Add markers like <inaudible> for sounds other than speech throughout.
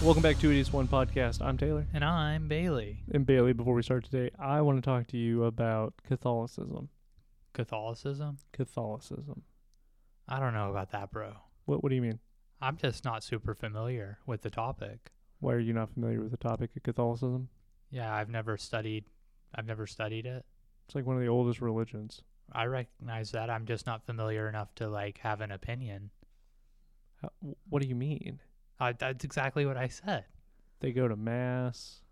Welcome back to It Is One Podcast. I'm Taylor. And I'm Bailey. And Bailey, before we start today, I want to talk to you about Catholicism. Catholicism? Catholicism. I don't know about that, bro. What What do you mean? I'm just not super familiar with the topic. Why are you not familiar with the topic of Catholicism? Yeah, I've never studied I've never studied it. It's like one of the oldest religions. I recognize that. I'm just not familiar enough to like have an opinion. How, what do you mean? Uh, that's exactly what I said. They go to mass.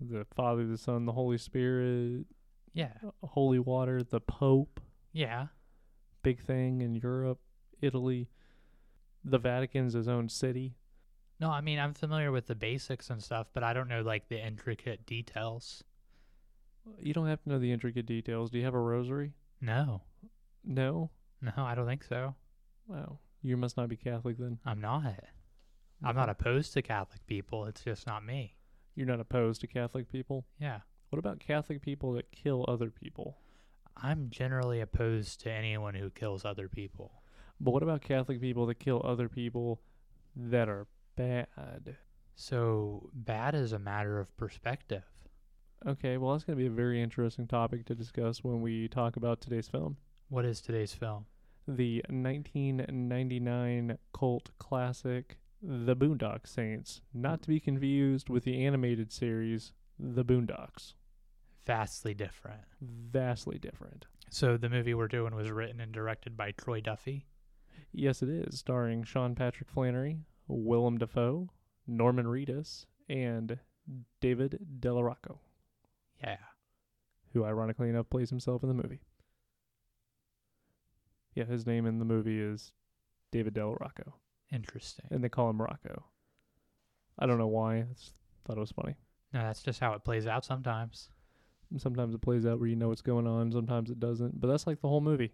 The Father, the Son, the Holy Spirit, Yeah. uh, holy water, the Pope, Yeah. big thing in Europe, Italy. The Vatican's his own city. No, I mean I'm familiar with the basics and stuff, but I don't know like the intricate details. You don't have to know the intricate details. Do you have a rosary? No. No. No, I don't think so. Wow. You must not be Catholic then. I'm not. I'm not mm-hmm. opposed to Catholic people. It's just not me. You're not opposed to Catholic people. Yeah. What about Catholic people that kill other people? I'm generally opposed to anyone who kills other people. But what about Catholic people that kill other people that are bad? So bad is a matter of perspective. Okay, well, that's going to be a very interesting topic to discuss when we talk about today's film. What is today's film? The 1999 cult classic, The Boondock Saints, not to be confused with the animated series, The Boondocks. Vastly different. Vastly different. So the movie we're doing was written and directed by Troy Duffy. Yes, it is, starring Sean Patrick Flanery, Willem Dafoe, Norman Reedus, and David Della Rocco, Yeah. who ironically enough plays himself in the movie. Yeah, his name in the movie is David Della Rocco, Interesting. and they call him Rocco. I don't know why. I just thought it was funny. No, that's just how it plays out sometimes. Sometimes it plays out where you know what's going on, sometimes it doesn't. But that's like the whole movie.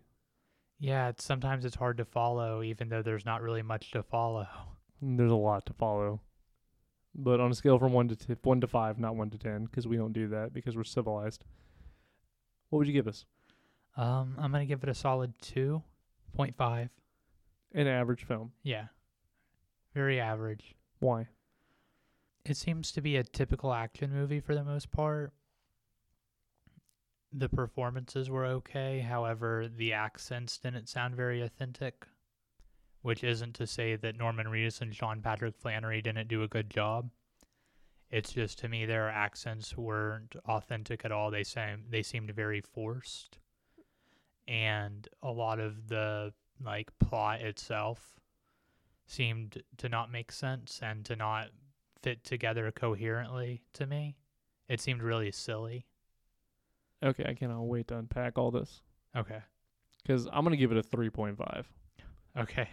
Yeah, it's, sometimes it's hard to follow, even though there's not really much to follow. And There's a lot to follow. But on a scale from one to t- one to five, not one to ten, because we don't do that because we're civilized. What would you give us? Um, I'm gonna give it a solid two point five. An average film. Yeah. Very average. Why? It seems to be a typical action movie for the most part. The performances were okay, however, the accents didn't sound very authentic. Which isn't to say that Norman Reedus and Sean Patrick Flanery didn't do a good job. It's just to me their accents weren't authentic at all. They seem they seemed very forced. And a lot of the like plot itself seemed to not make sense and to not fit together coherently to me. It seemed really silly. Okay, I cannot wait to unpack all this Okay. because I'm gonna give it a three point five. Okay.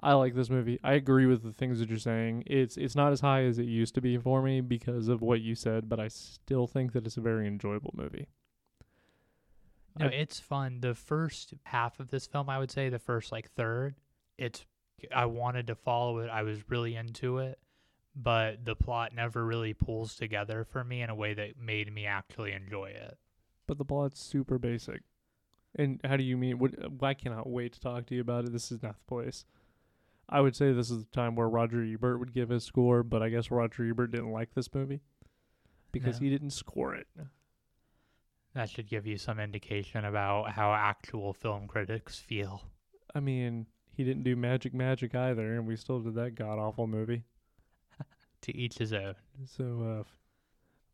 I like this movie. I agree with the things that you're saying. It's it's not as high as it used to be for me because of what you said, but I still think that it's a very enjoyable movie. No, I- it's fun. The first half of this film, I would say, the first like third, it's I wanted to follow it. I was really into it, but the plot never really pulls together for me in a way that made me actually enjoy it. But the plot's super basic. And how do you mean? What, I cannot wait to talk to you about it. This is not the place. I would say this is the time where Roger Ebert would give his score, but I guess Roger Ebert didn't like this movie because No. he didn't score it. That should give you some indication about how actual film critics feel. I mean, he didn't do Magic Magic either, and we still did that god awful movie. <laughs> To each his own. So, uh,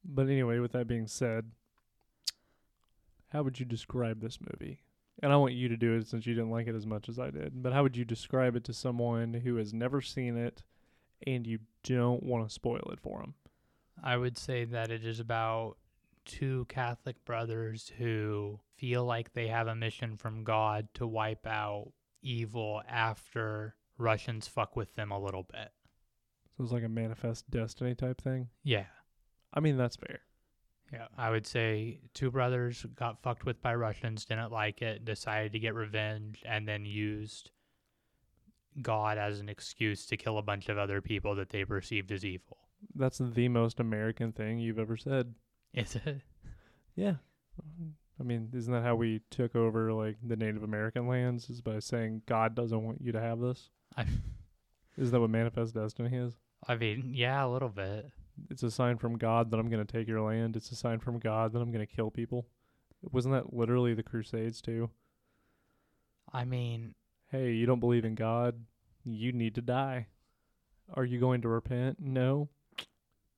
but anyway, with that being said, how would you describe this movie? And I want you to do it since you didn't like it as much as I did. But how would you describe it to someone who has never seen it and you don't want to spoil it for them? I would say that it is about two Catholic brothers who feel like they have a mission from God to wipe out evil after Russians fuck with them a little bit. So it's like a manifest destiny type thing. Yeah. I mean, that's fair. Yeah. I would say two brothers got fucked with by Russians, didn't like it, decided to get revenge, and then used God as an excuse to kill a bunch of other people that they perceived as evil. That's the most American thing you've ever said. Is it? Yeah. I mean, isn't that how we took over like the Native American lands? Is by saying God doesn't want you to have this? I- <laughs> Is that what manifest destiny is? I mean, yeah, a little bit. It's a sign from God that I'm going to take your land. It's a sign from God that I'm going to kill people. Wasn't that literally the Crusades too? I mean, Hey, you don't believe in God? You need to die. Are you going to repent? No.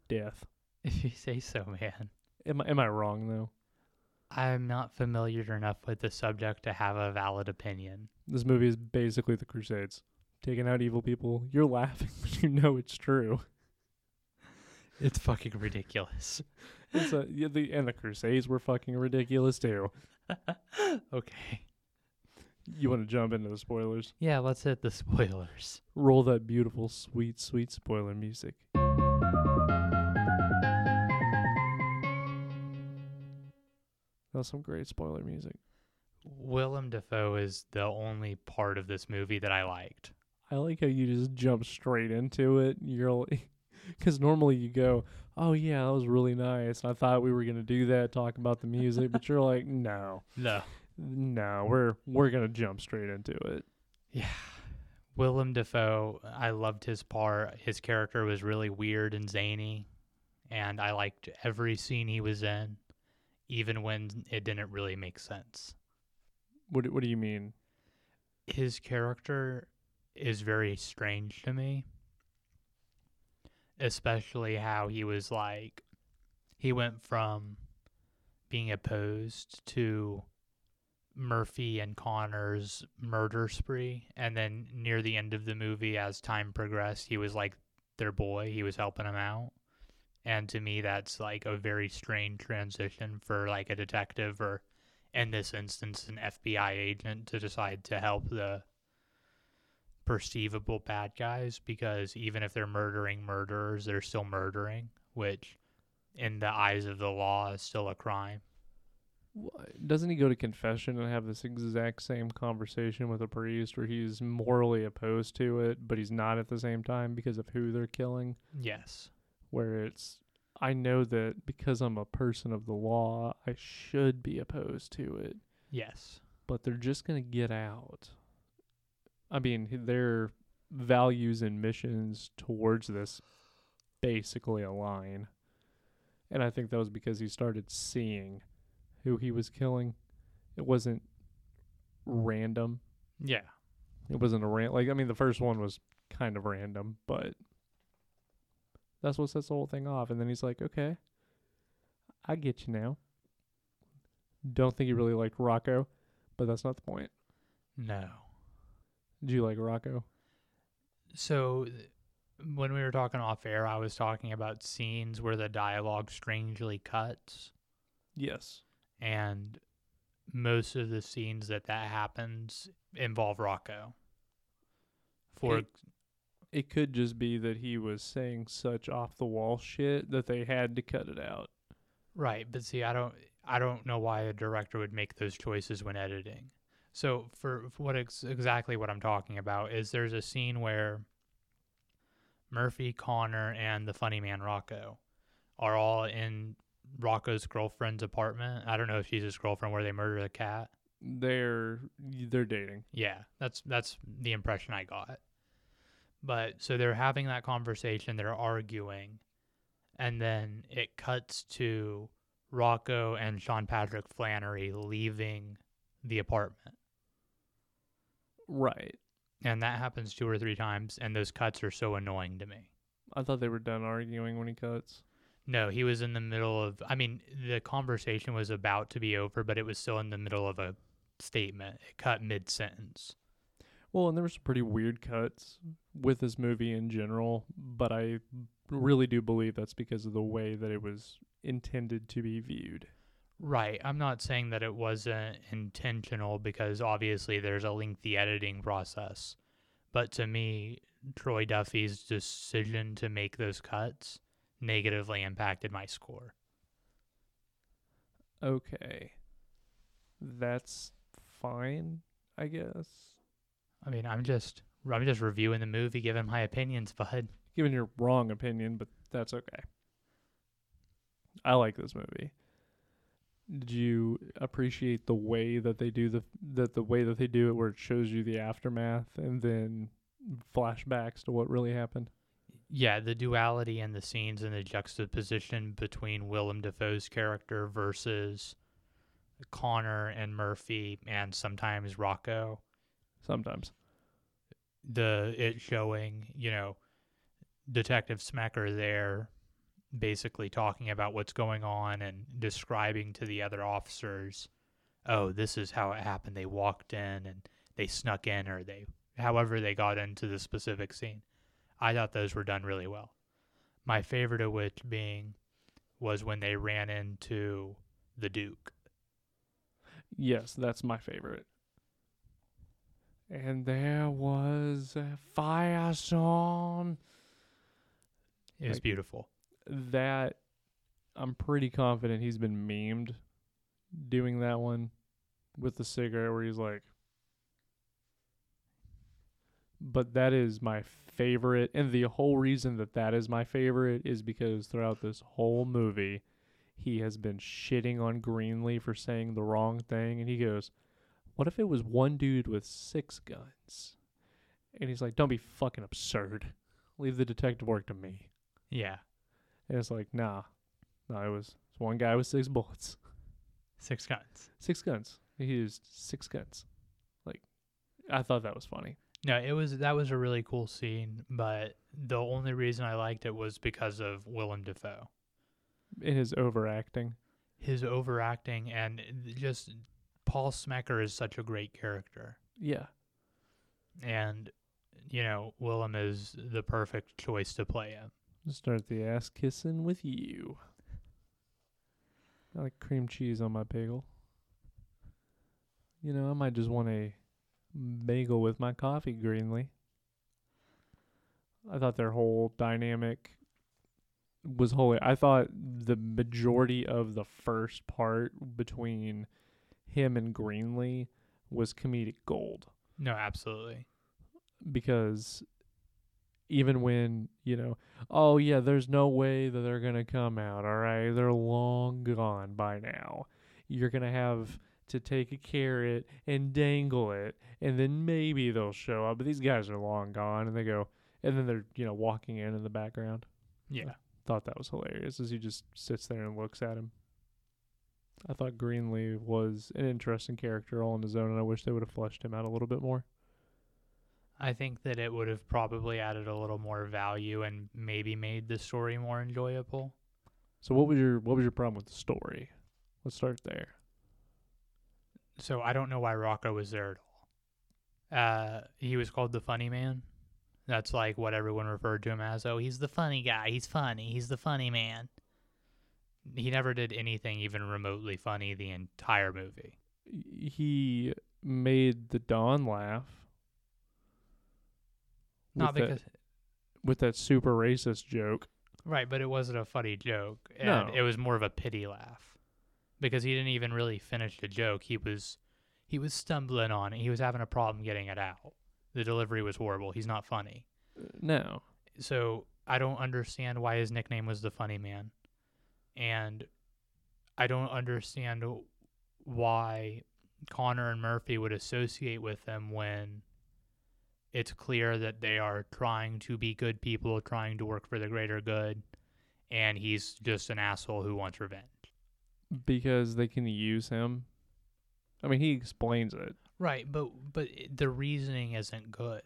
Death. <laughs> if you say so, man. Am I, am I wrong though? I'm not familiar enough with the subject to have a valid opinion. This movie is basically the Crusades. Taking out evil people. You're laughing, <laughs> but you know it's true. It's fucking ridiculous. <laughs> It's a, yeah, the, and the Crusades were fucking ridiculous too. <laughs> okay. You want to jump into the spoilers? Yeah, let's hit the spoilers. Roll that beautiful, sweet, sweet spoiler music. That was some great spoiler music. Willem Dafoe is the only part of this movie that I liked. I like how you just jump straight into it. You're like, because <laughs> normally you go, "Oh yeah, that was really nice." I thought we were gonna do that, talk about the music, but you're like, "No, No. no, we're we're gonna jump straight into it." Yeah. Willem Dafoe, I loved his part. His character was really weird and zany, and I liked every scene he was in, even when it didn't really make sense. What do- What do you mean? His character is very strange to me, especially how he was like, he went from being opposed to Murphy and Connor's murder spree. And then near the end of the movie, as time progressed, he was like their boy. He was helping them out. And to me, that's like a very strange transition for like a detective or, in this instance, an FBI agent to decide to help the perceivable bad guys because even if they're murdering murderers, they're still murdering, which in the eyes of the law is still a crime. Doesn't he go to confession and have this exact same conversation with a priest where he's morally opposed to it, but he's not at the same time because of who they're killing? Yes. Where it's, I know that because I'm a person of the law, I should be opposed to it, Yes. but they're just going to get out. I mean, their values and missions towards this basically align. And I think that was because he started seeing who he was killing. It wasn't random. Yeah. It wasn't a ran like I mean the first one was kind of random, but that's what sets the whole thing off. And then he's like, Okay, I get you now. Don't think he really liked Rocco, but that's not the point. No. Did you like Rocco? So when we were talking off air, I was talking about scenes where the dialogue strangely cuts, Yes. and most of the scenes that that happens involve Rocco. For It- It could just be that he was saying such off the wall shit that they had to cut it out. right, but see, I don't, I don't know why a director would make those choices when editing. So for, for what ex- exactly what I'm talking about is there's a scene where Murphy, Connor, and the funny man Rocco are all in Rocco's girlfriend's apartment. I don't know if she's his girlfriend where they murder the cat. They're they're dating. Yeah, that's that's the impression I got. But so they're having that conversation, they're arguing, and then it cuts to Rocco and Sean Patrick Flanery leaving the apartment. Right. And that happens two or three times, and those cuts are so annoying to me. I thought they were done arguing when he cuts. No, he was in the middle of. I mean, the conversation was about to be over, but it was still in the middle of a statement. It cut mid sentence. Well, and there were some pretty weird cuts with this movie in general, but I really do believe that's because of the way that it was intended to be viewed. Right. I'm not saying that it wasn't intentional because obviously there's a lengthy editing process. But to me, Troy Duffy's decision to make those cuts negatively impacted my score. Okay. That's fine, I guess. I mean, I'm just I'm just reviewing the movie, giving my opinions, bud. Given your wrong opinion, but that's okay. I like this movie. Did you appreciate the way that they do the that the way that they do it where it shows you the aftermath and then flashbacks to what really happened? Yeah, the duality in the scenes and the juxtaposition between Willem Dafoe's character versus Connor and Murphy and sometimes Rocco. Sometimes. The it showing, you know, Detective Smecker there basically talking about what's going on and describing to the other officers, oh, this is how it happened. They walked in and they snuck in or they however they got into the specific scene. I thought those were done really well. My favorite of which being was when they ran into the Duke. Yes, that's my favorite. And there was a fire song. It was Like- beautiful. That I'm pretty confident he's been memed doing that one with the cigarette where he's like but that is my favorite and the whole reason that that is my favorite is because throughout this whole movie he has been shitting on Greenly for saying the wrong thing and he goes what if it was one dude with six guns? And he's like don't be fucking absurd. Leave the detective work to me. Yeah. and it's like nah. No it was one guy with six bullets. Six guns. six guns. He used six guns. Like I thought that was funny. No, it was that was a really cool scene, but the only reason I liked it was because of Willem Dafoe. in his overacting. His overacting and just Paul Smecker is such a great character. yeah And you know, Willem is the perfect choice to play him. Start the ass kissing with you. I like cream cheese on my bagel. You know, I might just want a bagel with my coffee, Greenly. I thought their whole dynamic was holy. I thought the majority of the first part between him and Greenly was comedic gold. No, absolutely. because even when you know oh yeah there's no way that they're going to come out all right? They're long gone by now. You're going to have to take a carrot and dangle it and then maybe they'll show up. But these guys are long gone and they go and then they're you know walking in in the background. Yeah. thought that was hilarious as he just sits there and looks at him i thought greenly was an interesting character all on his own and i wish they would have fleshed him out a little bit more I think that it would have probably added a little more value and maybe made the story more enjoyable. So what was your what was your problem with the story? Let's start there. So I don't know why Rocco was there at all. Uh, he was called the funny man. That's like what everyone referred to him as. Oh, he's the funny guy. He's funny. He's the funny man. He never did anything even remotely funny the entire movie. He made the Don laugh. Not because that, with that super racist joke. right, but it wasn't a funny joke, and No. it was more of a pity laugh because he didn't even really finish the joke. He was he was stumbling on it. He was having a problem getting it out. The delivery was horrible. He's not funny. Uh, No. so I don't understand why his nickname was the funny man. And I don't understand why Connor and Murphy would associate with them when it's clear that they are trying to be good people, trying to work for the greater good, and he's just an asshole who wants revenge. Because they can use him. I mean, he explains it. Right, but but the reasoning isn't good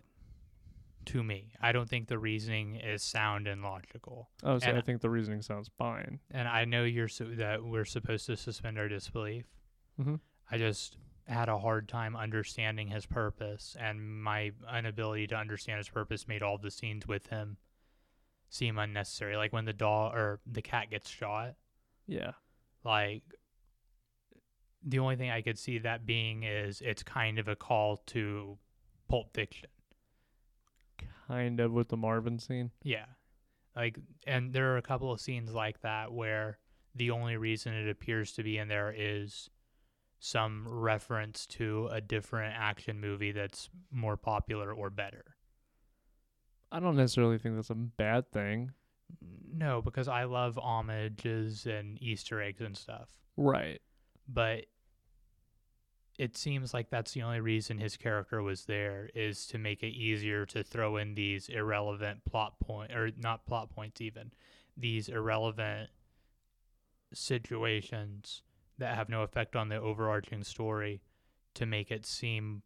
to me. I don't think the reasoning is sound and logical. Oh, so And- I think the reasoning sounds fine. and I know you're so that we're supposed to suspend our disbelief. Mm-hmm. I just had a hard time understanding his purpose, and my inability to understand his purpose made all the scenes with him seem unnecessary. Like when the dog or the cat gets shot, Yeah. like the only thing I could see that being is it's kind of a call to Pulp Fiction. Kind of with the Marvin scene. Yeah. Like and there are a couple of scenes like that where the only reason it appears to be in there is some reference to a different action movie that's more popular or better. I don't necessarily think that's a bad thing. No, because I love homages and Easter eggs and stuff. Right. But it seems like that's the only reason his character was there is to make it easier to throw in these irrelevant plot point or not plot points even these irrelevant situations that have no effect on the overarching story to make it seem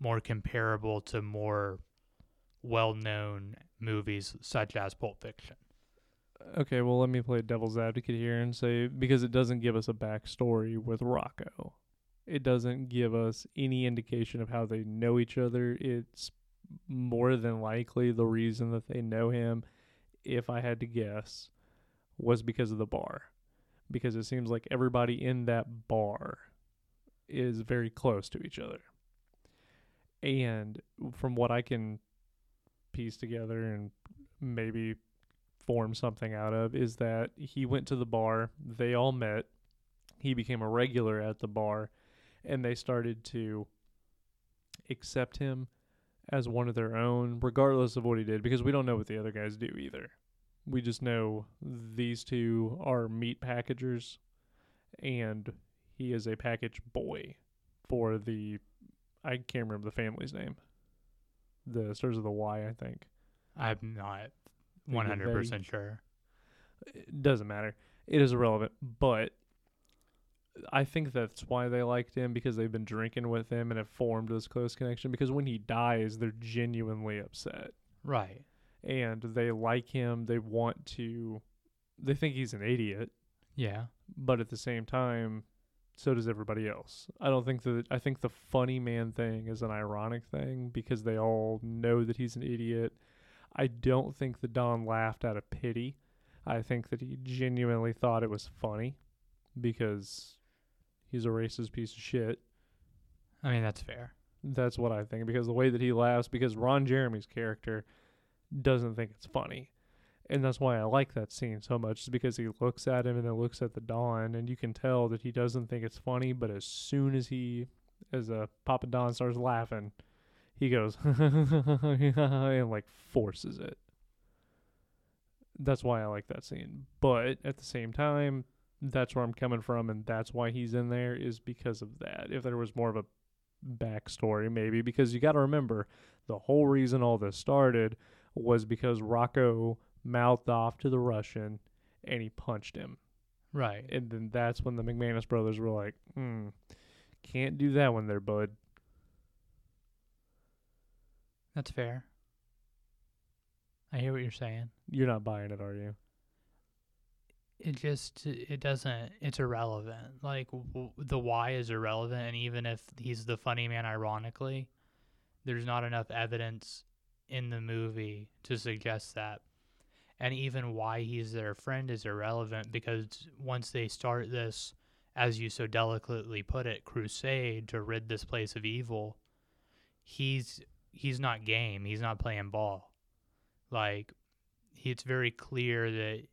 more comparable to more well-known movies such as Pulp Fiction. Okay, well, let me play devil's advocate here and say because it doesn't give us a backstory with Rocco. It doesn't give us any indication of how they know each other. It's more than likely the reason that they know him, if I had to guess, was because of the bar. Because it seems like everybody in that bar is very close to each other. And from what I can piece together and maybe form something out of is that he went to the bar, they all met, he became a regular at the bar, and they started to accept him as one of their own, regardless of what he did, because we don't know what the other guys do either. We just know these two are meat packagers, and he is a package boy for the. I can't remember the family's name. The starts with a Y, I think. I'm not 100 percent sure. It doesn't matter. It is irrelevant, but I think that's why they liked him because they've been drinking with him and have formed this close connection. Because when he dies, they're genuinely upset Right. and they like him. They want to. They think he's an idiot, Yeah. but at the same time, so does everybody else. I don't think that. I think the funny man thing is an ironic thing because they all know that he's an idiot. I don't think that Don laughed out of pity. I think that he genuinely thought it was funny because he's a racist piece of shit. I mean that's fair. That's what I think because the way that he laughs because Ron Jeremy's character doesn't think it's funny. And that's why I like that scene so much is because he looks at him and then looks at the Don and you can tell that he doesn't think it's funny, but as soon as he as uh, Papa Don starts laughing, he goes <laughs> and like forces it. That's why I like that scene. But at the same time, that's where I'm coming from and that's why he's in there is because of that. If there was more of a backstory maybe because you got to remember the whole reason all this started was because Rocco mouthed off to the Russian and he punched him. Right. And then that's when the McManus brothers were like, hmm, can't do that one there, bud. That's fair. I hear what you're saying. You're not buying it, are you? It just it doesn't it's irrelevant. Like w- the why is irrelevant and even if he's the funny man ironically, there's not enough evidence in the movie to suggest that. And even why he's their friend is irrelevant because once they start this as you so delicately put it, crusade to rid this place of evil, he's he's not game. He's not playing ball. Like it's very clear that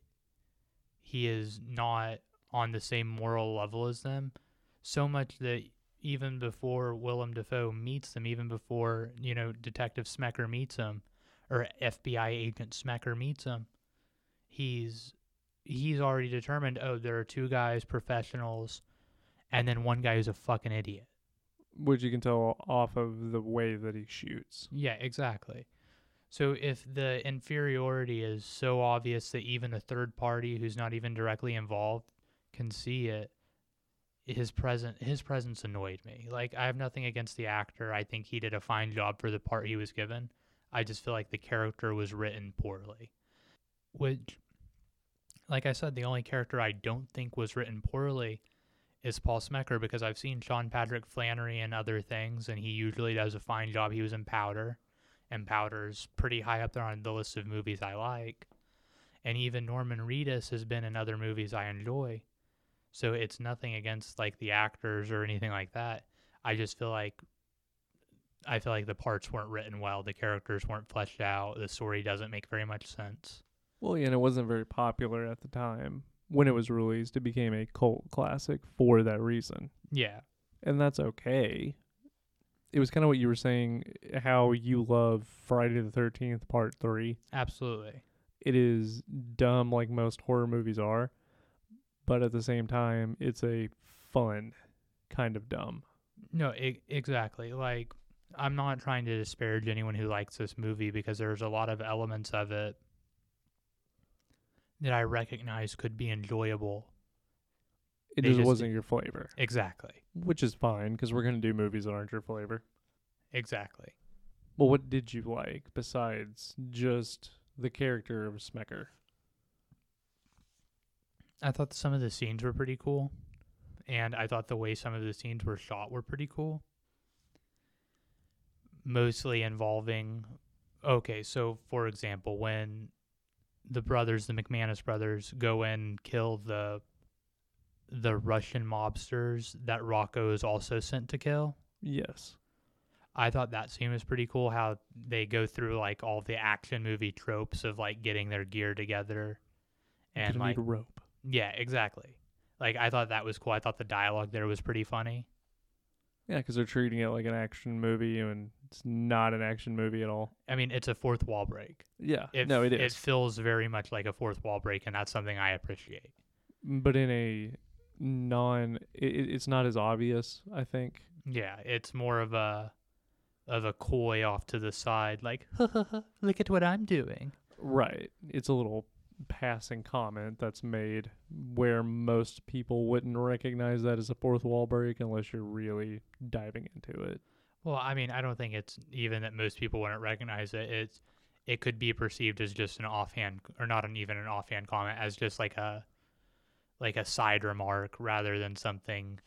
he is not on the same moral level as them. So much that even before Willem Dafoe meets them, even before you know Detective Smecker meets him, or FBI agent Smecker meets him, he's he's already determined. Oh, there are two guys, professionals, and then one guy who's a fucking idiot. Which you can tell off of the way that he shoots. Yeah, exactly. So if the inferiority is so obvious that even a third party who's not even directly involved can see it, his present his presence annoyed me. Like I have nothing against the actor. I think he did a fine job for the part he was given. I just feel like the character was written poorly. Which like I said, the only character I don't think was written poorly is Paul Smecker because I've seen Sean Patrick Flanery and other things and he usually does a fine job. He was in Powder and Powder's pretty high up there on the list of movies I like. And even Norman Reedus has been in other movies I enjoy. So it's nothing against like the actors or anything like that. I just feel like I feel like the parts weren't written well, the characters weren't fleshed out, the story doesn't make very much sense. Well, yeah, and it wasn't very popular at the time. When it was released, it became a cult classic for that reason. Yeah. And that's okay. It was kind of what you were saying, how you love Friday the 13th, part three. Absolutely. It is dumb like most horror movies are, but at the same time, it's a fun kind of dumb. No, I- exactly. Like, I'm not trying to disparage anyone who likes this movie because there's a lot of elements of it that I recognize could be enjoyable. It just just- wasn't your flavor, Exactly. which is fine because we're gonna do movies that aren't your flavor. Exactly. Well, what did you like besides just the character of Smecker? I thought some of the scenes were pretty cool, and I thought the way some of the scenes were shot were pretty cool. Mostly involving, okay, so for example, when the brothers, the McManus brothers, go and kill the the Russian mobsters that Rocco is also sent to kill. Yes. I thought that scene was pretty cool. How they go through like all the action movie tropes of like getting their gear together, and like rope. yeah, exactly. Like I thought that was cool. I thought the dialogue there was pretty funny. Yeah, because they're treating it like an action movie, and it's not an action movie at all. I mean, it's a fourth wall break. Yeah, It, no, it is. it feels very much like a fourth wall break, and that's something I appreciate. but in a non, it, it- it's not as obvious. I think. Yeah, it's more of a of a coy off to the side, like look at what I'm doing. Right. It's a little passing comment that's made where most people wouldn't recognize that as a fourth wall break unless you're really diving into it. Well, I mean, I don't think it's even that most people wouldn't recognize it. It's it could be perceived as just an offhand, or not an even an offhand comment, as just like a like a side remark rather than something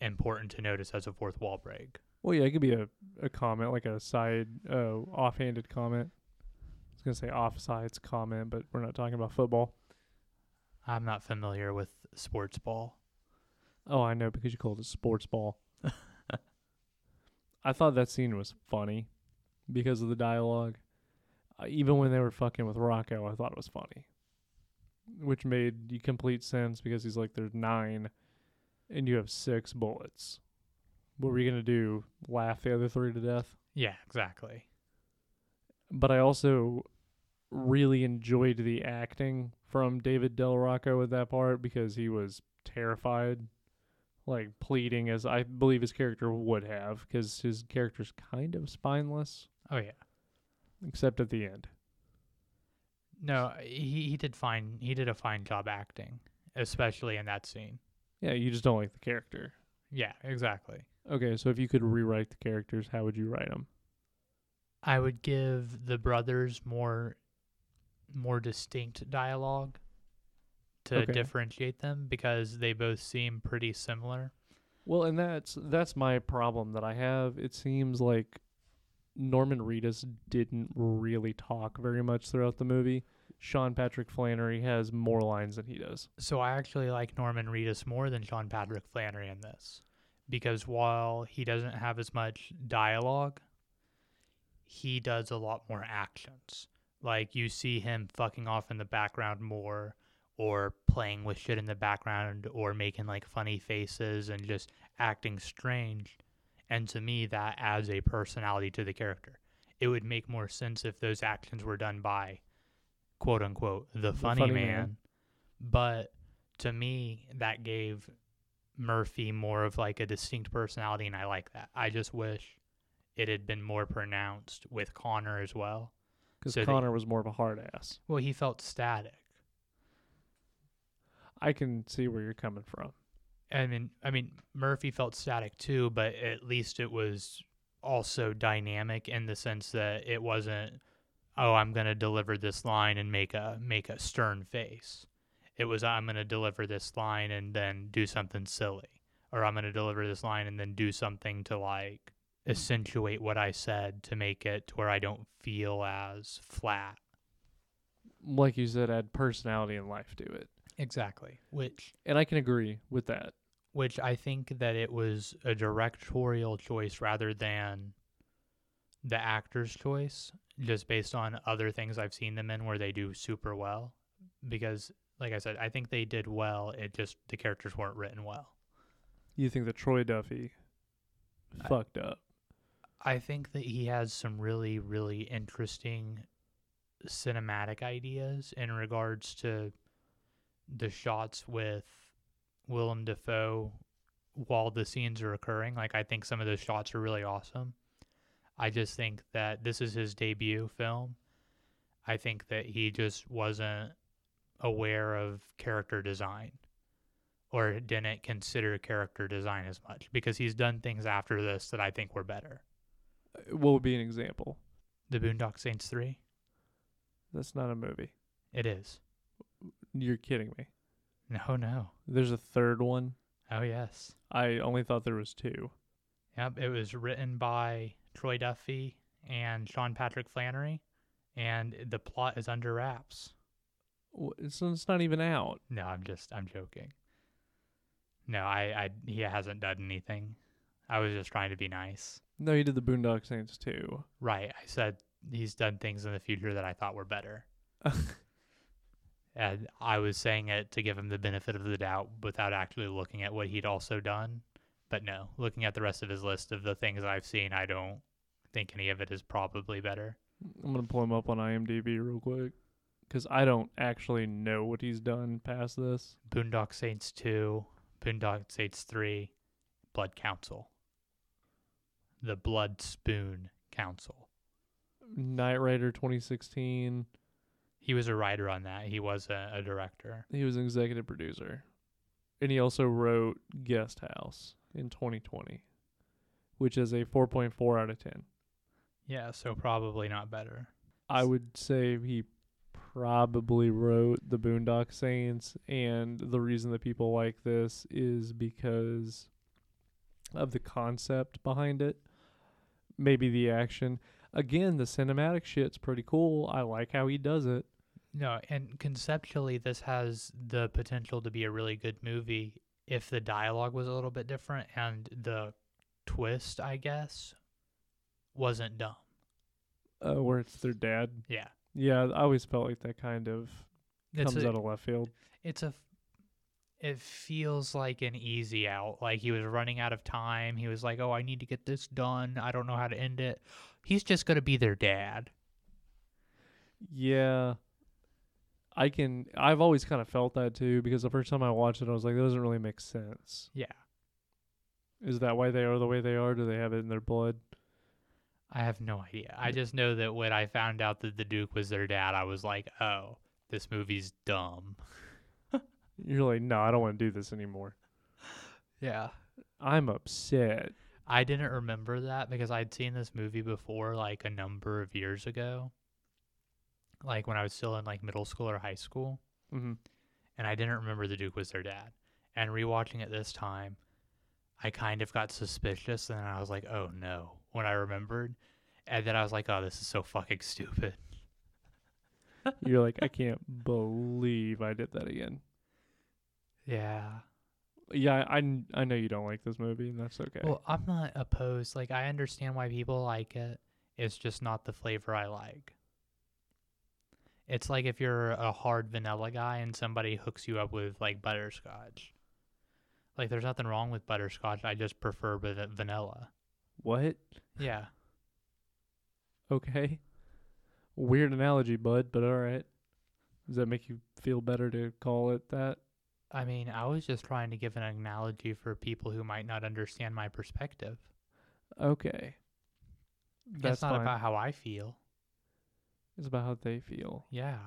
important to notice as a fourth wall break. Well, yeah, it could be a, a comment, like a side, uh, offhanded comment. I was going to say offsides comment, but we're not talking about football. I'm not familiar with sports ball. Oh, I know because you called it sports ball. <laughs> I thought that scene was funny because of the dialogue. Uh, even when they were fucking with Rocco, I thought it was funny, which made complete sense because he's like, "There's nine, and you have six bullets. What were you gonna do? Laugh the other three to death?" Yeah, exactly. But I also really enjoyed the acting from David Della Rocco at that part because he was terrified, like pleading as I believe his character would have, because his character's kind of spineless, Oh yeah. except at the end. No, he he did fine. He did a fine job acting, especially in that scene. Yeah, you just don't like the character. Yeah, exactly. Okay, so if you could rewrite the characters, how would you write them? I would give the brothers more more distinct dialogue to Okay. differentiate them because they both seem pretty similar. Well, and that's that's my problem that I have. It seems like Norman Reedus didn't really talk very much throughout the movie. Sean Patrick Flanery has more lines than he does. So I actually like Norman Reedus more than Sean Patrick Flanery in this because while he doesn't have as much dialogue, he does a lot more actions. Like you see him fucking off in the background more or playing with shit in the background or making like funny faces and just acting strange. And to me that adds a personality to the character. It would make more sense if those actions were done by quote unquote the funny, funny man. man. But to me that gave Murphy more of like a distinct personality and I like that. I just wish it had been more pronounced with Connor as well. Because So Connor was more of a hard ass. Well, he felt static. I can see where you're coming from. I mean, I mean, Murphy felt static too, but at least it was also dynamic in the sense that it wasn't, oh, I'm gonna deliver this line and make a make a stern face. It was I'm gonna deliver this line and then do something silly, or I'm gonna deliver this line and then do something to like accentuate what I said to make it to where I don't feel as flat. Like you said, add personality and life to it. Exactly. Which And I can agree with that. which I think that it was a directorial choice rather than the actor's choice, just based on other things I've seen them in where they do super well. Because, like I said, I think they did well. It just the characters weren't written well. You think that Troy Duffy I- fucked up? I think that he has some really, really interesting cinematic ideas in regards to the shots with Willem Dafoe while the scenes are occurring. Like I think some of those shots are really awesome. I just think that this is his debut film. I think that he just wasn't aware of character design or didn't consider character design as much because he's done things after this that I think were better. Uh, What would be an example? The Boondock Saints 3? That's not a movie. It is. You're kidding me. No, no. There's a third one. Oh, yes. I only thought there was two. Yep, it was written by Troy Duffy and Sean Patrick Flanery, and the plot is under wraps. So it's not even out. No, I'm just I'm joking. No, I, I he hasn't done anything. I was just trying to be nice. No, he did the Boondock Saints too. Right. I said he's done things in the future that I thought were better. <laughs> and I was saying it to give him the benefit of the doubt without actually looking at what he'd also done. But no, looking at the rest of his list of the things I've seen, I don't think any of it is probably better. I'm gonna pull him up on IMDb real quick because I don't actually know what he's done past this. Boondock Saints 2, Boondock Saints 3, Blood Council. The Blood Spoon Council. Knight Rider 2016. He was a writer on that. He was a, a director. He was an executive producer, and he also wrote Guest House in 2020, which is a 4.4 out of 10. Yeah, so probably not better. I would say he probably wrote the Boondock Saints, and the reason that people like this is because of the concept behind it. Maybe the action. Again, the cinematic shit's pretty cool. I like how he does it. No, and conceptually, this has the potential to be a really good movie if the dialogue was a little bit different and the twist, I guess, wasn't dumb. Uh, where it's their dad. Yeah. Yeah, I always felt like that kind of It's comes a, out of left field. it's a it feels like an easy out like he was running out of time he was like oh i need to get this done i don't know how to end it he's just going to be their dad Yeah. I can I've always kind of felt that too because the first time I watched it I was like that doesn't really make sense. yeah Is that why they are the way they are? Do they have it in their blood? i have no idea i just know that when i found out that the duke was their dad i was like oh this movie's dumb <laughs> You're like, "No, I don't want to do this anymore." yeah I'm upset. i didn't remember that because i'd seen this movie before like a number of years ago like when i was still in like middle school or high school hmm and I didn't remember the Duke was their dad. And rewatching it this time, I kind of got suspicious, and then I was like, "Oh no!" When I remembered, and then I was like, "Oh, this is so fucking stupid." <laughs> You're like, "I can't believe I did that again." Yeah. Yeah, I, I know you don't like this movie, and that's okay. Well, I'm not opposed. Like, I understand why people like it. It's just not the flavor I like. It's like if you're a hard vanilla guy and somebody hooks you up with like butterscotch. Like, there's nothing wrong with butterscotch. I just prefer va- vanilla. what? Yeah. <laughs> Okay. Weird analogy, bud, but all right. Does that make you feel better to call it that? I mean, I was just trying to give an analogy for people who might not understand my perspective. Okay. That's not fine. about how I feel. It's about how they feel. Yeah.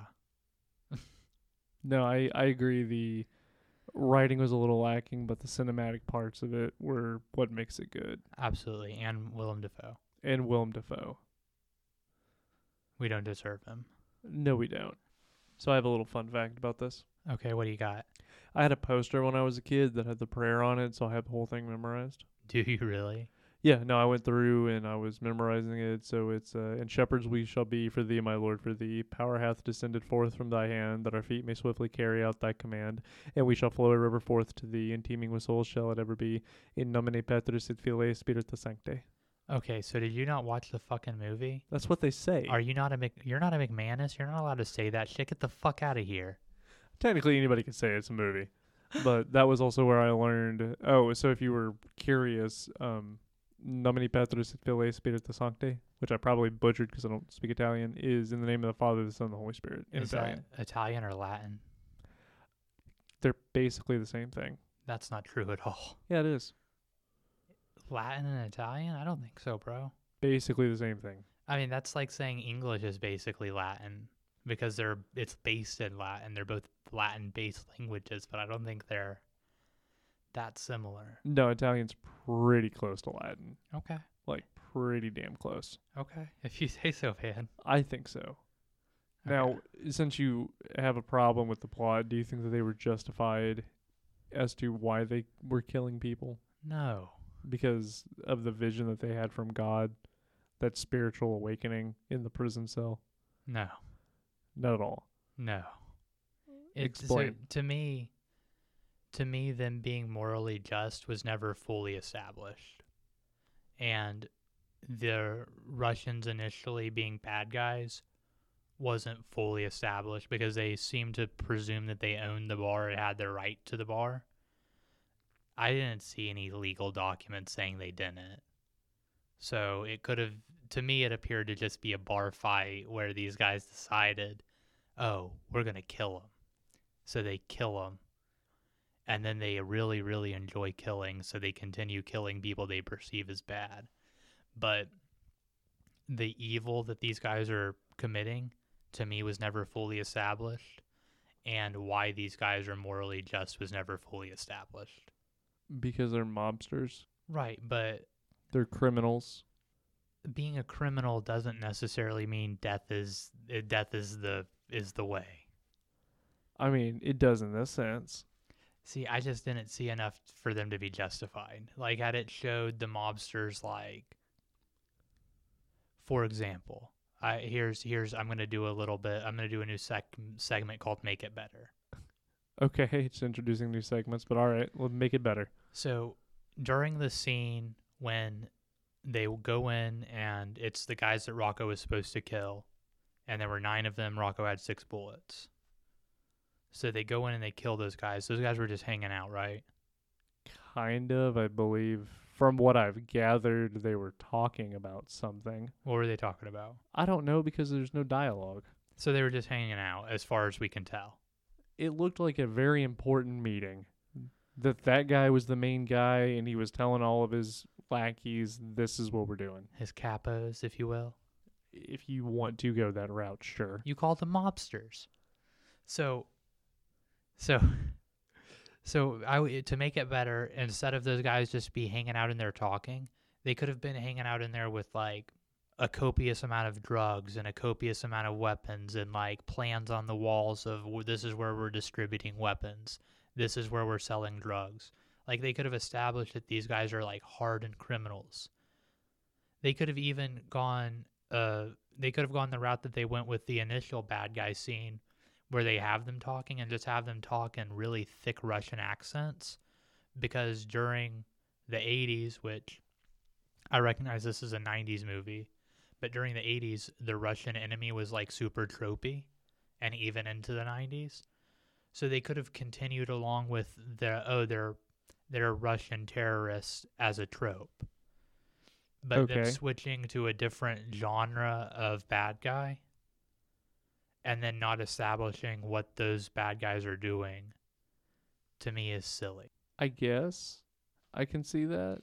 <laughs> No, I I agree. The writing was a little lacking, but the cinematic parts of it were what makes it good. Absolutely. And Willem Dafoe. And Willem Dafoe. We don't deserve him. No, we don't. So I have a little fun fact about this. Okay, what do you got? I had a poster when I was a kid that had the prayer on it, so I have the whole thing memorized. Do you really? Yeah, no, I went through and I was memorizing it. So it's uh, and shepherds we shall be for thee, my Lord, for thee. Power hath descended forth from thy hand, that our feet may swiftly carry out thy command. And we shall flow a river forth to thee, and teeming with souls shall it ever be. In nomine Patris et Filii Spiritus Sancte. Okay, so did you not watch the fucking movie? That's what they say. Are you not a Mc- you're not a McManus? You're not allowed to say that shit. Get the fuck out of here. Technically, anybody can say it's a movie, but that was also where I learned. Oh, so if you were curious, um, nomine Patris et Filii Spiritus Sancte, which I probably butchered because I don't speak Italian, is in the name of the Father, the Son, and the Holy Spirit in Is Italian. Italian or Latin? They're basically the same thing. That's not true at all. Yeah, it is. Latin and Italian? I don't think so, bro. Basically the same thing. I mean, that's like saying English is basically Latin because they're it's based in Latin. They're both Latin-based languages, but I don't think they're that similar. No, Italian's pretty close to Latin. Okay. Like pretty damn close. Okay. <laughs> If you say so, man. I think so. Now, since you have a problem with the plot, do you think that they were justified as to why they were killing people? No. Because of the vision that they had from God, that spiritual awakening in the prison cell? No. Not at all. No. It's so Explain. to me to me them being morally just was never fully established. And the Russians initially being bad guys wasn't fully established because they seemed to presume that they owned the bar and had the right to the bar. I didn't see any legal documents saying they didn't. So it could have, to me, it appeared to just be a bar fight where these guys decided, oh, we're going to kill him. So they kill him. And then they really, really enjoy killing. So they continue killing people they perceive as bad. But the evil that these guys are committing, to me, was never fully established. And why these guys are morally just was never fully established. Because they're mobsters. Right. But They're criminals. being a criminal doesn't necessarily mean death is eh, death is the is the way. I mean, it does in this sense. See, I just didn't see enough for them to be justified. Like had it showed the mobsters like for example, I here's here's I'm going to do a little bit I'm going to do a new sec- segment called make it better. Okay, <laughs> it's introducing new segments, but all right, we'll make it better. So, during the scene when they go in and it's the guys that Rocco was supposed to kill, and there were nine of them, Rocco had six bullets. So they go in and they kill those guys. Those guys were just hanging out, right? Kind of, I believe. From what I've gathered, they were talking about something. What were they talking about? I don't know because there's no dialogue. So they were just hanging out, as far as we can tell. It looked like a very important meeting. That that guy was the main guy, and he was telling all of his lackeys, "This is what we're doing." His capos, if you will. If you want to go that route, sure. You call them mobsters. So, so, so I to make it better, instead of those guys just be hanging out in there talking, they could have been hanging out in there with like a copious amount of drugs and a copious amount of weapons and like plans on the walls of this is where we're distributing weapons, this is where we're selling drugs. Like they could have established that these guys are like hardened criminals. They could have even gone uh they could have gone the route that they went with the initial bad guy scene where they have them talking and just have them talk in really thick Russian accents. Because during the 80s which I recognize this is a 90s movie but during the 80s the Russian enemy was like super tropey and even into the 90s so they could have continued along with the oh they're they're Russian terrorists as a trope. But then Okay. switching to a different genre of bad guy and then not establishing what those bad guys are doing to me is silly. I guess I can see that.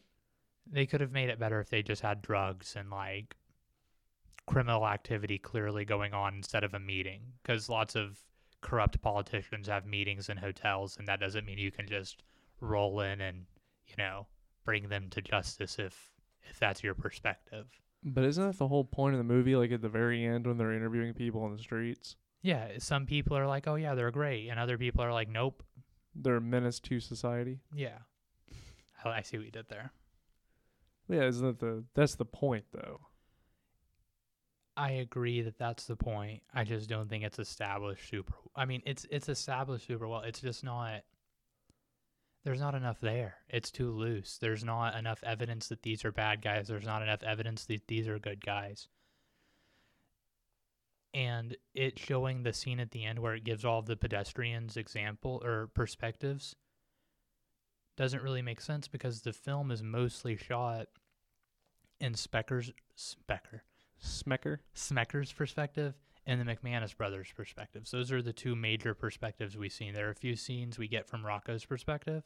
They could have made it better if they just had drugs and like criminal activity clearly going on instead of a meeting because lots of corrupt politicians have meetings in hotels and that doesn't mean you can just roll in and you know bring them to justice if if that's your perspective But isn't that the whole point of the movie? Like at the very end when they're interviewing people on the streets, yeah some people are like oh yeah they're great and other people are like nope they're a menace to society. yeah i, <laughs> I see what you did there Yeah, isn't that the that's the point though? I agree that that's the point. I just don't think it's established super. I mean, it's it's established super well. It's just not. There's not enough there. It's too loose. There's not enough evidence that these are bad guys. There's not enough evidence that these are good guys. And it showing the scene at the end where it gives all the pedestrians example or perspectives doesn't really make sense because the film is mostly shot in Specker's Specker Smecker. Smecker's perspective and the McManus brothers' perspectives. Those are the two major perspectives we've seen. There are a few scenes we get from Rocco's perspective,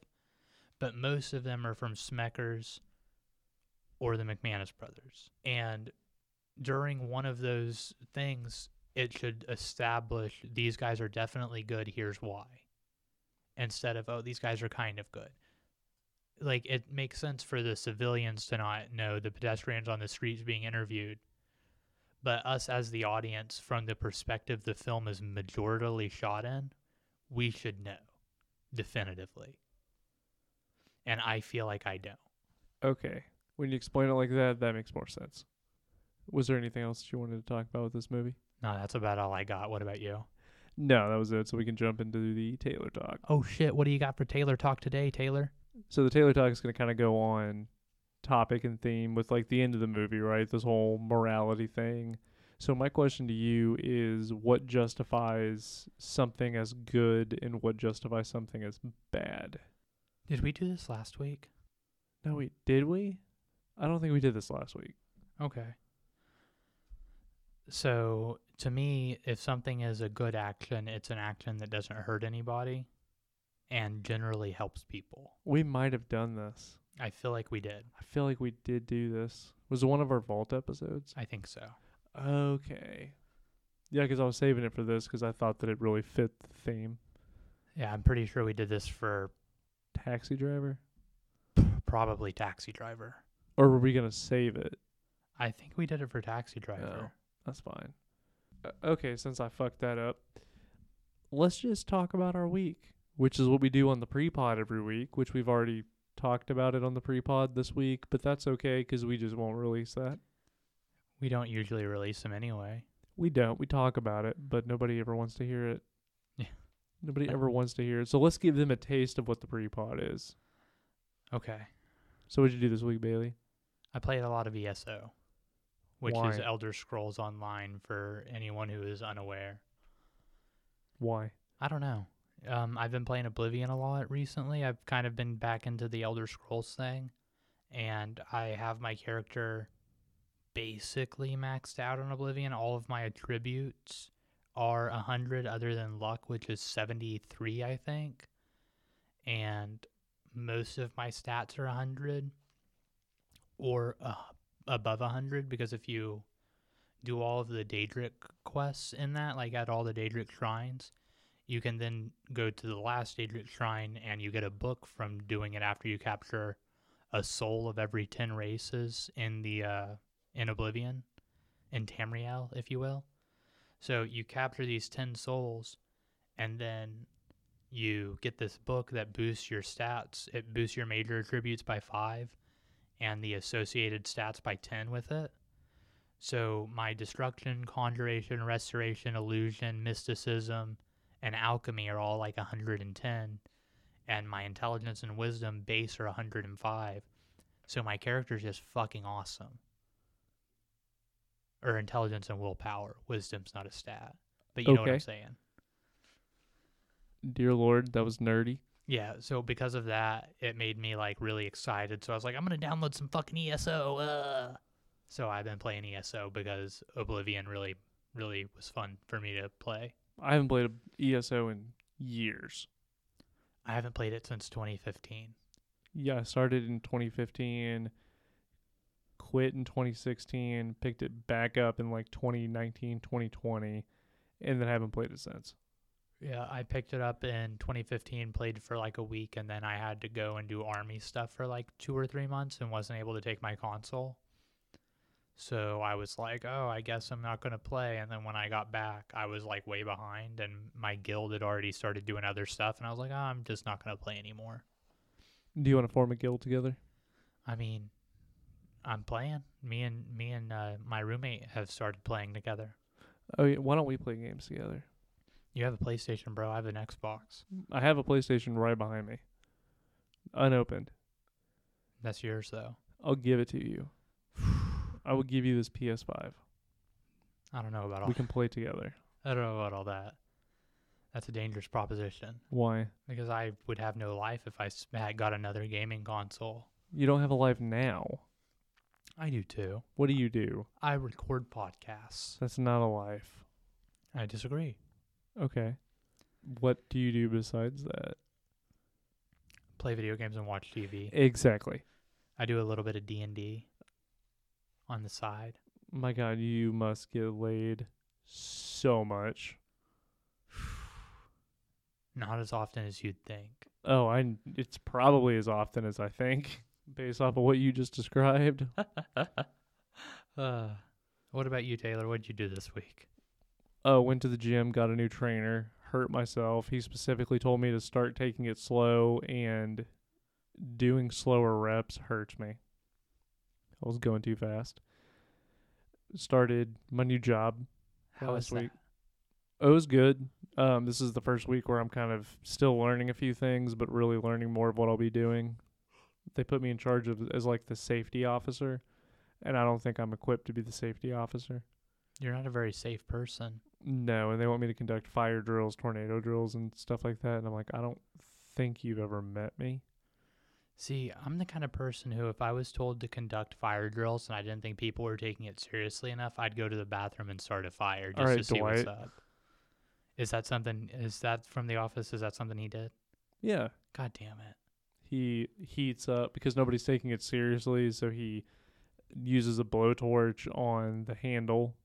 but most of them are from Smecker's or the McManus brothers. And during one of those things, it should establish these guys are definitely good, here's why. Instead of, oh, these guys are kind of good. Like, it makes sense for the civilians to not know the pedestrians on the streets being interviewed. But us as the audience, from the perspective the film is majoritarily shot in, we should know definitively. And I feel like I don't. Okay. When you explain it like that, that makes more sense. Was there anything else that you wanted to talk about with this movie? No, that's about all I got. What about you? No, that was it. So we can jump into the Taylor talk. Oh shit, what do you got for Taylor talk today, Taylor? So the Taylor talk is going to kind of go on topic and theme with like the end of the movie, right? This whole morality thing. So my question to you is what justifies something as good and what justifies something as bad? Did we do this last week? No, we did we? I don't think we did this last week. Okay. So, to me, if something is a good action, it's an action that doesn't hurt anybody and generally helps people. We might have done this. I feel like we did. I feel like we did do this. Was it one of our vault episodes? I think so. Okay. Yeah, because I was saving it for this because I thought that it really fit the theme. Yeah, I'm pretty sure we did this for Taxi driver? probably Taxi Driver. Or were we going to save it? I think we did it for Taxi Driver. That's fine. Uh, okay, since I fucked that up, let's just talk about our week, which is what we do on the pre pod every week, which we've already talked about it on the pre pod this week, but that's okay because we just won't release that. We don't usually release them anyway. We don't. We talk about it, but nobody ever wants to hear it. Yeah. Nobody ever wants to hear it. So let's give them a taste of what the pre pod is. Okay. So what'd you do this week, Bailey? I played a lot of ESO, which is Elder Scrolls Online for anyone who is unaware. Why? I don't know. Um, I've been playing Oblivion a lot recently. I've kind of been back into the Elder Scrolls thing, and I have my character basically maxed out on Oblivion. All of my attributes are a hundred, other than luck, which is seventy-three, I think, and most of my stats are a hundred or uh, above a hundred because if you do all of the Daedric quests in that, like at all the Daedric shrines, you can then go to the last Daedric shrine and you get a book from doing it after you capture a soul of every 10 races in the uh, in Oblivion, in Tamriel, if you will. So you capture these 10 souls and then you get this book that boosts your stats. It boosts your major attributes by 5 and the associated stats by 10 with it. So my destruction, conjuration, restoration, illusion, mysticism, and alchemy are all like 110, and my intelligence and wisdom base are 105. So my character is just fucking awesome. Or intelligence and willpower. Wisdom's not a stat, but you know what I'm saying. Dear Lord, that was nerdy. Yeah, so because of that, it made me like really excited. So I was like, I'm gonna download some fucking ESO. Uh. So I've been playing ESO because Oblivion really, really was fun for me to play. I haven't played a ESO in years. I haven't played it since 2015. Yeah, I started in 2015, quit in 2016, picked it back up in like 2019, 2020, and then haven't played it since. Yeah, I picked it up in 2015, played for like a week, and then I had to go and do army stuff for like two or three months and wasn't able to take my console. So I was like, oh, I guess I'm not going to play. And then when I got back, I was like way behind, and my guild had already started doing other stuff. And I was like, oh, I'm just not going to play anymore. Do you want to form a guild together? I mean, I'm playing. Me and me and uh, my roommate have started playing together. Oh yeah, why don't we play games together? You have a PlayStation, bro. I have an Xbox. I have a PlayStation right behind me, unopened. That's yours, though. I'll give it to you. I will give you this PS5. I don't know about all. We can play together. <laughs> I don't know about all that. That's a dangerous proposition Why? because I would have no life if I had got another gaming console. You don't have a life now. I do too. What do you do? I record podcasts. That's not a life. I disagree. Okay. What do you do besides that? Play video games and watch TV. Exactly. I do a little bit of D and D. on the side. My God, you must get laid so much. Not as often as you'd think. Oh, I. It's probably as often as I think, <laughs> based off of what you just described. <laughs> uh, what about you, Taylor? What'd you do this week? Oh, went to the gym, got a new trainer, hurt myself. He specifically told me to start taking it slow, and doing slower reps hurts me. I was going too fast. Started my new job How last was week. It was good. Um, this is the first week where I'm kind of still learning a few things, but really learning more of what I'll be doing. They put me in charge of as like the safety officer, and I don't think I'm equipped to be the safety officer. You're not a very safe person. No, and they want me to conduct fire drills, tornado drills, and stuff like that. And I'm like, I don't think you've ever met me. See, I'm the kind of person who, if I was told to conduct fire drills and I didn't think people were taking it seriously enough, I'd go to the bathroom and start a fire just All right, to see what's up. Is that something? Is that from The Office? Is that something he did? Yeah, God damn it! he heats up because nobody's taking it seriously, so he uses a blowtorch on the handle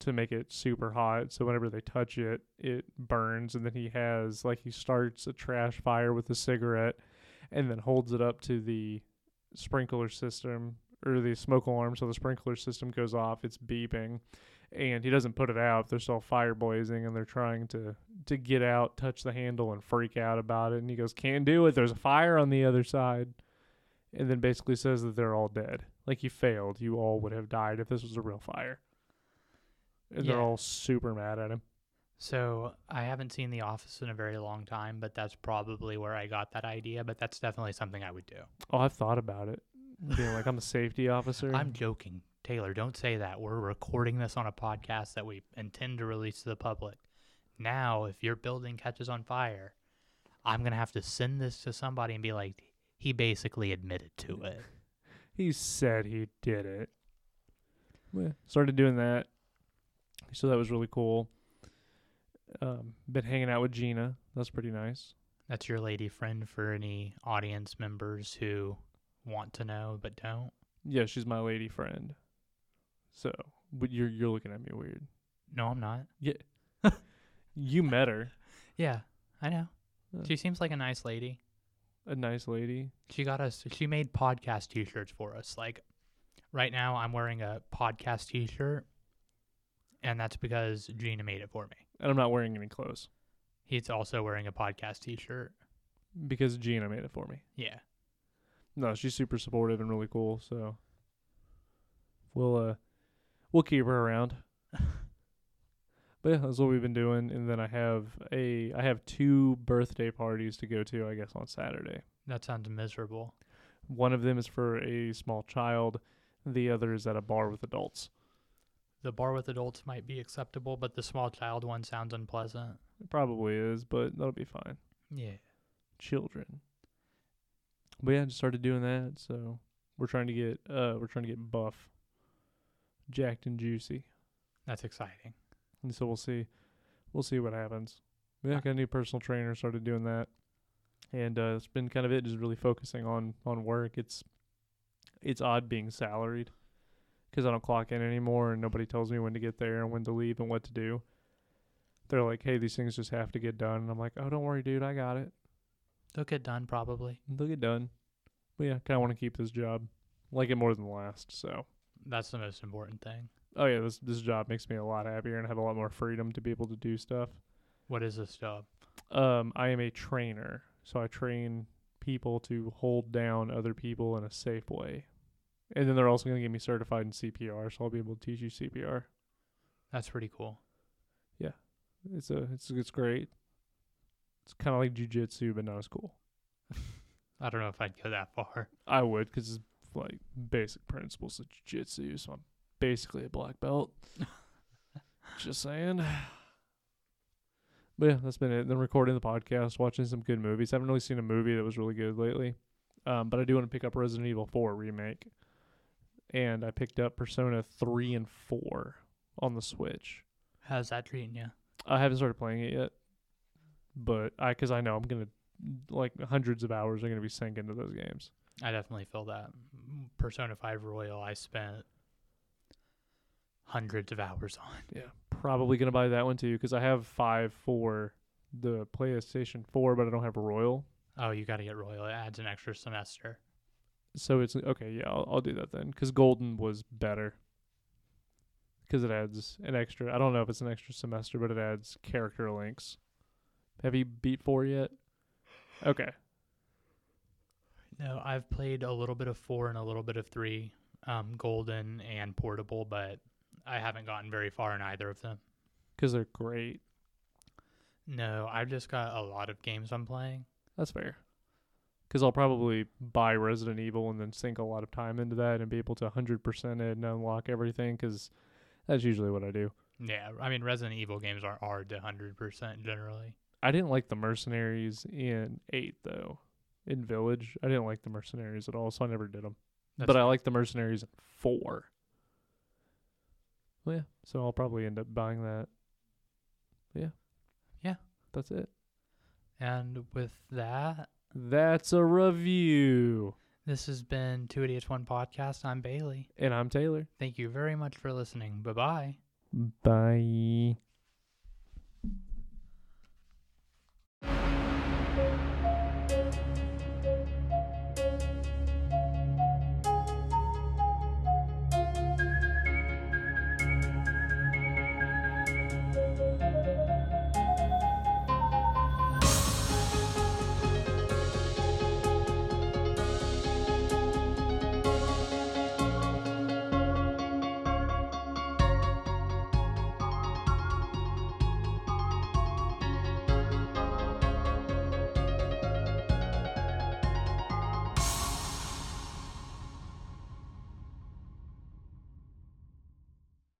to make it super hot. So whenever they touch it, it burns, and then he has like he starts a trash fire with a cigarette, and then holds it up to the sprinkler system or the smoke alarm, so the sprinkler system goes off. It's beeping. And he doesn't put it out. There's still fire blazing, and they're trying to to get out, touch the handle, and freak out about it. And he goes, "Can't do it. There's a fire on the other side." And then basically says that they're all dead. Like you failed. You all would have died if this was a real fire. And they're all super mad at him. So I haven't seen The Office in a very long time, but that's probably where I got that idea. But that's definitely something I would do. Oh, I've thought about it. Being like, I'm a safety officer. I'm joking, Taylor. Don't say that. We're recording this on a podcast that we intend to release to the public. Now, if your building catches on fire, I'm gonna have to send this to somebody and be like, he basically admitted to it. <laughs> He said he did it. Well, started doing that. So that was really cool. Um, been hanging out with Gina. That's pretty nice. That's your lady friend for any audience members who want to know but don't. Yeah, she's my lady friend. So, but you're you're looking at me weird. No, I'm not. Yeah, <laughs> You met her, Yeah, I know. Yeah. She seems like a nice lady. a nice lady. She got us. She made podcast T-shirts for us. Like right now, I'm wearing a podcast T-shirt, and that's because Gina made it for me. And I'm not wearing any clothes He's also wearing a podcast T-shirt. because Gina made it for me. Yeah, No, she's super supportive and really cool. So we'll uh we'll keep her around. <laughs> but yeah, that's what we've been doing. And then I have a I have two birthday parties to go to. I guess on Saturday. that sounds miserable. One of them is for a small child. The other is at a bar with adults. The bar with adults might be acceptable, but the small child one sounds unpleasant. It probably is, but that'll be fine. Yeah. Children. But yeah, I just started doing that. So we're trying to get uh we're trying to get buff, jacked and juicy. That's exciting. And so we'll see, we'll see what happens. Yeah, Ah. got a new personal trainer. Started doing that, and uh, it's been kind of it. Just really focusing on on work. It's it's odd being salaried because I don't clock in anymore, and nobody tells me when to get there and when to leave and what to do. They're like, "Hey, these things just have to get done," and I'm like, "Oh, don't worry, dude. I got it. They'll get done probably. They'll get done." But yeah, kind of want to keep this job, like it more than the last. So. That's the most important thing. Oh yeah, this this job makes me a lot happier and I have a lot more freedom to be able to do stuff. What is this job? Um, I am a trainer, so I train people to hold down other people in a safe way. And then they're also going to get me certified in CPR, so I'll be able to teach you CPR. That's pretty cool. Yeah. It's a it's it's great. It's kind of like jujitsu, but not as cool. <laughs> I don't know if I'd go that far. I would, because it's like basic principles of jujitsu, so I'm basically a black belt. <laughs> Just saying. But yeah, that's been it. Then recording the podcast, watching some good movies. I haven't really seen a movie that was really good lately. Um, but I do want to pick up Resident Evil 4 remake. And I picked up Persona 3 and 4 on the Switch. How's that treating you? I haven't started playing it yet. But I, cause I know I'm going to, like, hundreds of hours are going to be sank into those games. I definitely feel that. Persona 5 Royal, I spent hundreds of hours on. Yeah, probably gonna buy that one too because I have five for the PlayStation 4, but I don't have a Royal. Oh, you got to get Royal. It adds an extra semester. So it's okay. Yeah, I'll, I'll do that then because Golden was better because it adds an extra. I don't know if it's an extra semester, but it adds character links. Have you beat four yet? Okay. No, I've played a little bit of four and a little bit of three, um, Golden and Portable, but I haven't gotten very far in either of them. Because they're great. No, I've just got a lot of games I'm playing. That's fair. Because I'll probably buy Resident Evil and then sink a lot of time into that and be able to 100% it and unlock everything because that's usually what I do. Yeah, I mean Resident Evil games are hard to hundred percent generally. I didn't like the mercenaries in 8, though. In Village, I didn't like the mercenaries at all, so I never did them. That's but I like the mercenaries in 4. Well, yeah, so I'll probably end up buying that. Yeah. Yeah. That's it. And with that, That's a review. this has been Two Idiots One Podcast. I'm Bailey. And I'm Taylor. Thank you very much for listening. Bye bye. Bye.